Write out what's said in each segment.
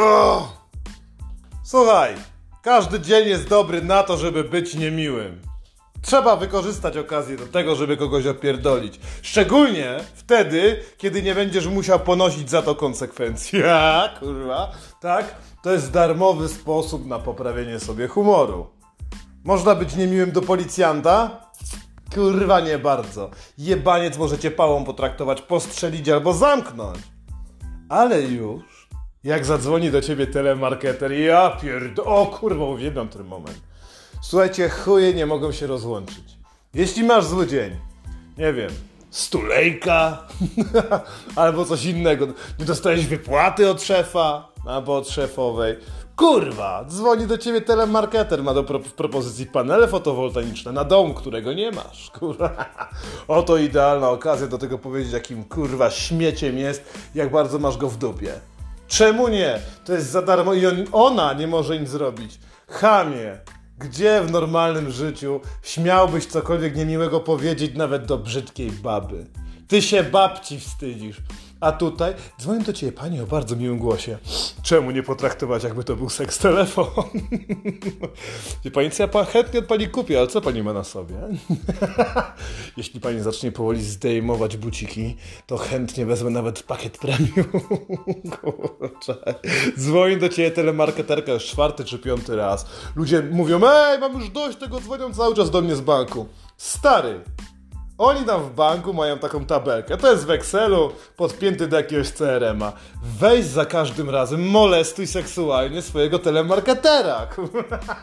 Oh. Słuchaj, każdy dzień jest dobry na to, żeby być niemiłym. Trzeba wykorzystać okazję do tego, żeby kogoś opierdolić. Szczególnie wtedy, kiedy nie będziesz musiał ponosić za to konsekwencje. Ja, kurwa. Tak? To jest darmowy sposób na poprawienie sobie humoru. Można być niemiłym do policjanta? Kurwa, nie bardzo. Jebaniec możecie pałą potraktować, postrzelić albo zamknąć. Ale już, jak zadzwoni do ciebie telemarketer, ja pierd... O kurwa, uwielbiam ten moment. Słuchajcie, chuje nie mogą się rozłączyć. Jeśli masz zły dzień, nie wiem, stulejka albo coś innego, nie dostajesz wypłaty od szefa albo od szefowej, kurwa, dzwoni do ciebie telemarketer, ma do pro w propozycji panele fotowoltaiczne na dom, którego nie masz, kurwa. Oto idealna okazja do tego powiedzieć, jakim kurwa śmieciem jest, jak bardzo masz go w dupie. Czemu nie? To jest za darmo i on, ona nie może nic zrobić. Chamie, gdzie w normalnym życiu śmiałbyś cokolwiek niemiłego powiedzieć nawet do brzydkiej baby? Ty się babci wstydzisz. A tutaj dzwonię do ciebie pani o bardzo miłym głosie. Czemu nie potraktować, jakby to był seks telefon? Wie pani co, ja chętnie od pani kupię, ale co pani ma na sobie? Jeśli pani zacznie powoli zdejmować buciki, to chętnie wezmę nawet pakiet premium. Kurczę. Dzwoni do ciebie telemarketerka już czwarty czy piąty raz. Ludzie mówią, ej, mam już dość tego, dzwonią cały czas do mnie z banku. Stary, oni tam w banku mają taką tabelkę. To jest w Excelu podpięty do jakiegoś CRM-a. Weź za każdym razem, molestuj seksualnie swojego telemarketera.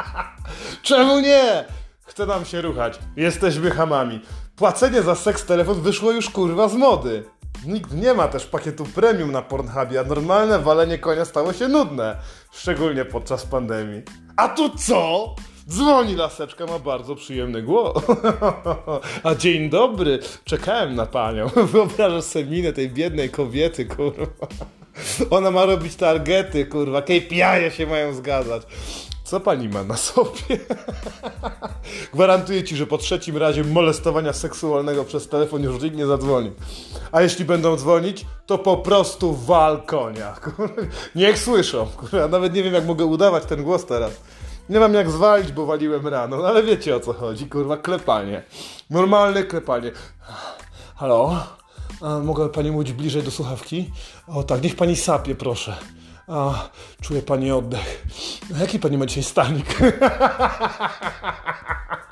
Czemu nie? Chce nam się ruchać. Jesteśmy hamami. Płacenie za seks telefon wyszło już kurwa z mody. Nikt nie ma też pakietu premium na Pornhubie, a normalne walenie konia stało się nudne. Szczególnie podczas pandemii. A tu co? Dzwoni laseczka, ma bardzo przyjemny głos. A dzień dobry, czekałem na panią. Wyobrażasz sobie minę tej biednej kobiety, kurwa. Ona ma robić targety, kurwa. KPI się mają zgadzać. Co pani ma na sobie? Gwarantuję ci, że po trzecim razie molestowania seksualnego przez telefon już nikt nie zadzwoni. A jeśli będą dzwonić, to po prostu wal konia. Niech słyszą. Kurwa, nawet nie wiem, jak mogę udawać ten głos teraz. Nie mam jak zwalić, bo waliłem rano, no ale wiecie o co chodzi, kurwa, klepanie. Normalne klepanie. Halo? A, mogę pani mówić bliżej do słuchawki? O tak, niech pani sapie, proszę. A, czuję pani oddech. Jaki pani ma dzisiaj stanik?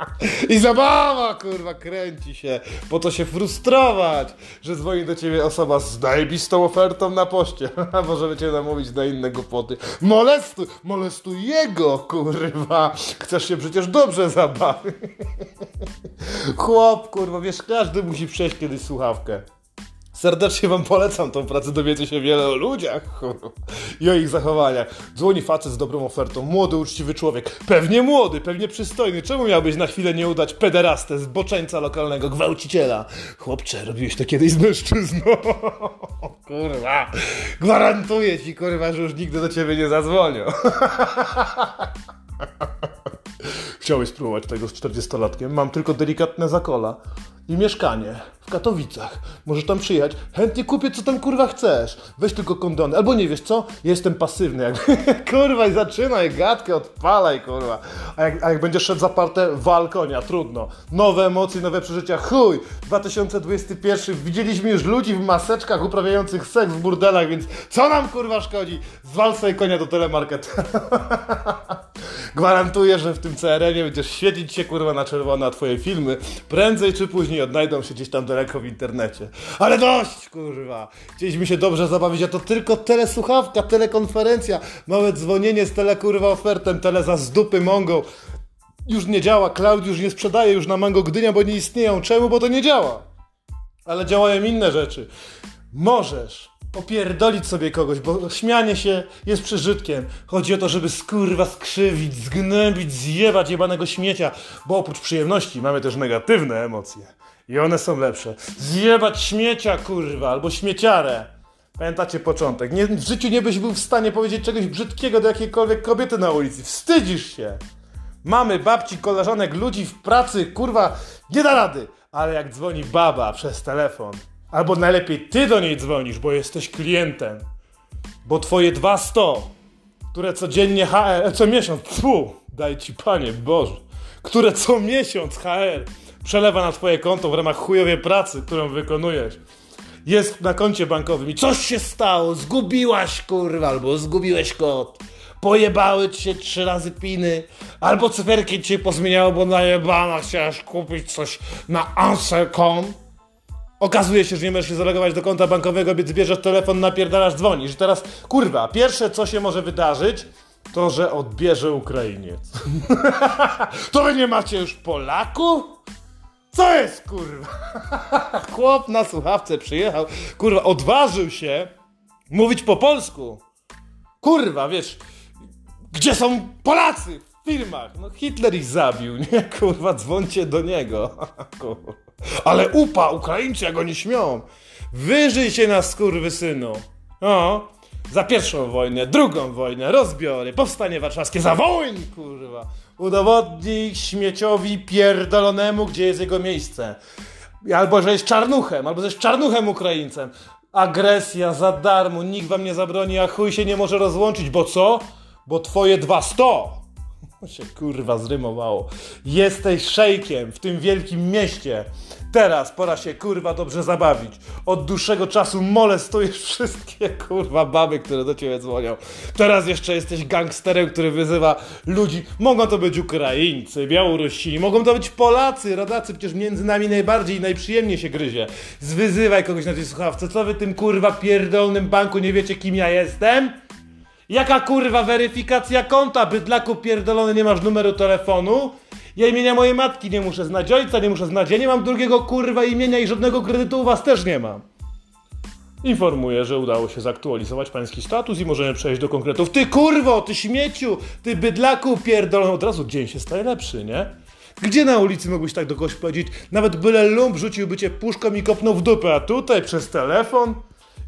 I zabawa, kurwa, kręci się. Po to się frustrować, że dzwoni do ciebie osoba z zajebistą ofertą na poście. A możemy cię namówić na inne głupoty. Molestuj, molestuj jego, kurwa. Chcesz się przecież dobrze zabawić. Chłop, kurwa, wiesz, każdy musi przejść kiedyś słuchawkę. Serdecznie wam polecam tą pracę, dowiecie się wiele o ludziach i o ich zachowaniach. Dzwoni facet z dobrą ofertą, młody, uczciwy człowiek, pewnie młody, pewnie przystojny. Czemu miałbyś na chwilę nie udać pederastę, zboczeńca lokalnego, gwałciciela? Chłopcze, robiłeś to kiedyś z mężczyzną. Kurwa, gwarantuję ci, kurwa, że już nigdy do ciebie nie zadzwonią. Chciałeś spróbować tego z 40-latkiem? Mam tylko delikatne zakola i mieszkanie w Katowicach. Możesz tam przyjechać. Chętnie kupię, co tam kurwa chcesz. Weź tylko kondony. Albo nie wiesz co? Jestem pasywny. Kurwa, i zaczynaj gadkę, odpalaj, kurwa. A jak, a jak będziesz szedł zaparte, wal konia. Trudno. Nowe emocje, nowe przeżycia. Chuj! 2021. Widzieliśmy już ludzi w maseczkach uprawiających seks w burdelach, więc co nam kurwa szkodzi? Zwal sobie konia do telemarketu. Gwarantuję, że w tym CRM-ie będziesz świecić się kurwa na czerwono, a twoje filmy prędzej czy później odnajdą się gdzieś tam daleko w internecie. Ale dość kurwa! Chcieliśmy się dobrze zabawić, a to tylko telesłuchawka, telekonferencja, małe dzwonienie z telekurwa ofertem, tele za z dupy mongą. Już nie działa, cloud już nie sprzedaje już na Mango Gdynia, bo nie istnieją. Czemu? Bo to nie działa. Ale działają inne rzeczy. Możesz opierdolić sobie kogoś, bo śmianie się jest przeżytkiem. Chodzi o to, żeby skurwa skrzywić, zgnębić, zjebać jebanego śmiecia, bo oprócz przyjemności mamy też negatywne emocje. I one są lepsze. Zjebać śmiecia, kurwa, albo śmieciarę. Pamiętacie początek. Nie, w życiu nie byś był w stanie powiedzieć czegoś brzydkiego do jakiejkolwiek kobiety na ulicy. Wstydzisz się. Mamy babci, koleżanek, ludzi w pracy, kurwa, nie da rady. Ale jak dzwoni baba przez telefon, Albo najlepiej ty do niej dzwonisz, bo jesteś klientem. Bo twoje 200 które codziennie HR, co miesiąc, fu, daj ci panie Boże, które co miesiąc HR przelewa na twoje konto w ramach chujowej pracy, którą wykonujesz. Jest na koncie bankowym i coś się stało, zgubiłaś kurwa, albo zgubiłeś kod. Pojebały ci się trzy razy piny, albo cyferki ci pozmieniało, bo najebana chciałaś kupić coś na answer.com. Okazuje się, że nie możesz się zalogować do konta bankowego, więc bierzesz telefon, napierdalasz, dzwonisz. I teraz, kurwa, pierwsze co się może wydarzyć, to, że odbierze Ukrainiec. to wy nie macie już Polaków? Co jest, kurwa? Chłop na słuchawce przyjechał, kurwa, odważył się mówić po polsku. Kurwa, wiesz, gdzie są Polacy firmach? No Hitler ich zabił, nie? Kurwa, dzwoncie do niego. Ale upa, Ukraińcy, jak oni śmią. Wyżyj się na synu. O, za pierwszą wojnę, drugą wojnę, rozbiory, powstanie warszawskie, za wojn, kurwa. Udowodnij śmieciowi pierdolonemu, gdzie jest jego miejsce. Albo, że jest czarnuchem, albo że jest czarnuchem Ukraińcem. Agresja za darmo, nikt wam nie zabroni, a chuj się nie może rozłączyć, bo co? Bo twoje dwa sto się kurwa zrymowało. Jesteś szejkiem w tym wielkim mieście. Teraz pora się kurwa dobrze zabawić. Od dłuższego czasu molestujesz wszystkie kurwa baby, które do ciebie dzwonią. Teraz jeszcze jesteś gangsterem, który wyzywa ludzi. Mogą to być Ukraińcy, Białorusini, mogą to być Polacy, rodacy, przecież między nami najbardziej i najprzyjemniej się gryzie. Zwyzywaj kogoś na tej słuchawce. Co wy tym kurwa pierdolnym banku nie wiecie kim ja jestem? Jaka kurwa weryfikacja konta, bydlaku pierdolony, nie masz numeru telefonu? Ja imienia mojej matki nie muszę znać, ojca nie muszę znać, ja nie mam drugiego kurwa imienia i żadnego kredytu u was też nie mam. Informuję, że udało się zaktualizować pański status i możemy przejść do konkretów. Ty kurwo, ty śmieciu, ty bydlaku pierdolony, od razu dzień się staje lepszy, nie? Gdzie na ulicy mogłeś tak do kogoś powiedzieć? Nawet byle lump rzuciłby cię puszką i kopnął w dupę, a tutaj przez telefon?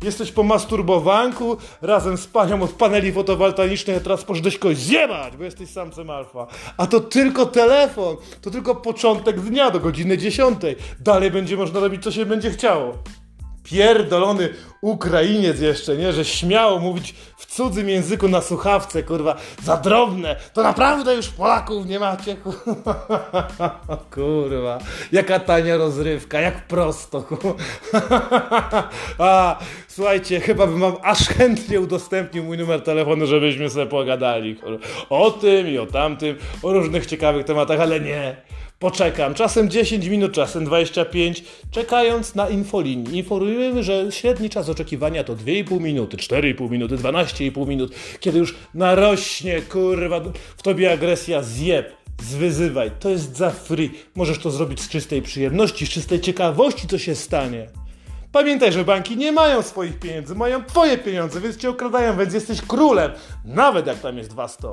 Jesteś po masturbowanku razem z panią od paneli fotowoltaicznych, a teraz poszedłeś kogoś zjebać, bo jesteś samcem alfa. A to tylko telefon, to tylko początek dnia do godziny 10. Dalej będzie można robić, co się będzie chciało pierdolony Ukrainiec jeszcze, nie? Że śmiało mówić w cudzym języku na słuchawce, kurwa, za drobne, to naprawdę już Polaków nie macie, kurwa. Jaka tania rozrywka, jak prosto, kurwa. słuchajcie, chyba bym wam aż chętnie udostępnił mój numer telefonu, żebyśmy sobie pogadali. O tym i o tamtym, o różnych ciekawych tematach, ale nie. Poczekam, czasem 10 minut, czasem 25, czekając na infolinii. Informujemy, że średni czas oczekiwania to 2,5 minuty, 4,5 minuty, 12,5 minut, kiedy już narośnie, kurwa, w tobie agresja zjeb. Zwyzywaj, to jest za free. Możesz to zrobić z czystej przyjemności, z czystej ciekawości, co się stanie. Pamiętaj, że banki nie mają swoich pieniędzy, mają twoje pieniądze, więc cię okradają, więc jesteś królem, nawet jak tam jest 200.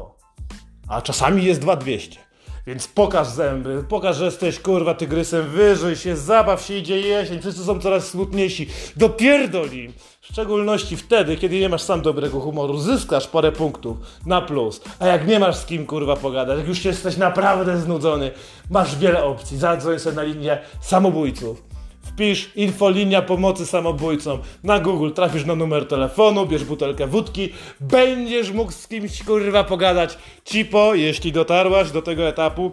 A czasami jest 2200. Więc pokaż zęby, pokaż, że jesteś kurwa tygrysem, wyżyj się, zabaw się, idzie jesień, wszyscy są coraz smutniejsi. Dopierdol im! W szczególności wtedy, kiedy nie masz sam dobrego humoru, zyskasz parę punktów na plus. A jak nie masz z kim kurwa pogadać, jak już jesteś naprawdę znudzony, masz wiele opcji. Zadzwoń sobie na linię samobójców wpisz infolinia pomocy samobójcom na Google, trafisz na numer telefonu, bierz butelkę wódki, będziesz mógł z kimś kurwa pogadać. Cipo, jeśli dotarłaś do tego etapu,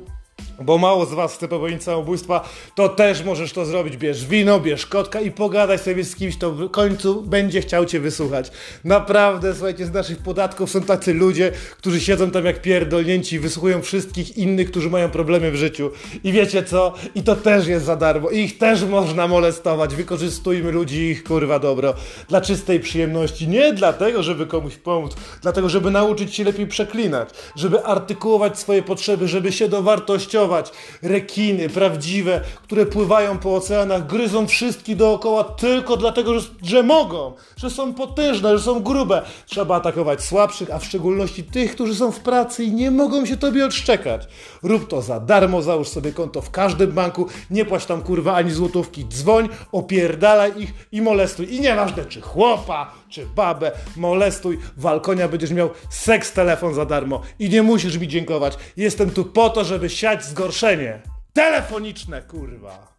bo mało z was chce popełnić samobójstwa, to też możesz to zrobić. Bierz wino, bierz kotka i pogadaj sobie z kimś, to w końcu będzie chciał cię wysłuchać. Naprawdę, słuchajcie, z naszych podatków są tacy ludzie, którzy siedzą tam jak pierdolnięci i wysłuchują wszystkich innych, którzy mają problemy w życiu. I wiecie co? I to też jest za darmo. Ich też można molestować. Wykorzystujmy ludzi ich kurwa dobro. Dla czystej przyjemności. Nie dlatego, żeby komuś pomóc, dlatego, żeby nauczyć się lepiej przeklinać, żeby artykułować swoje potrzeby, żeby się dowartościować Rekiny prawdziwe, które pływają po oceanach, gryzą wszystkich dookoła tylko dlatego, że, że mogą, że są potężne, że są grube. Trzeba atakować słabszych, a w szczególności tych, którzy są w pracy i nie mogą się tobie odszczekać. Rób to za darmo, załóż sobie konto w każdym banku, nie płać tam kurwa ani złotówki, dzwoń, opierdalaj ich i molestuj. I nieważne czy chłopa, czy babę, molestuj, walkonia będziesz miał seks telefon za darmo i nie musisz mi dziękować. Jestem tu po to, żeby siać zgorszenie. Telefoniczne, kurwa.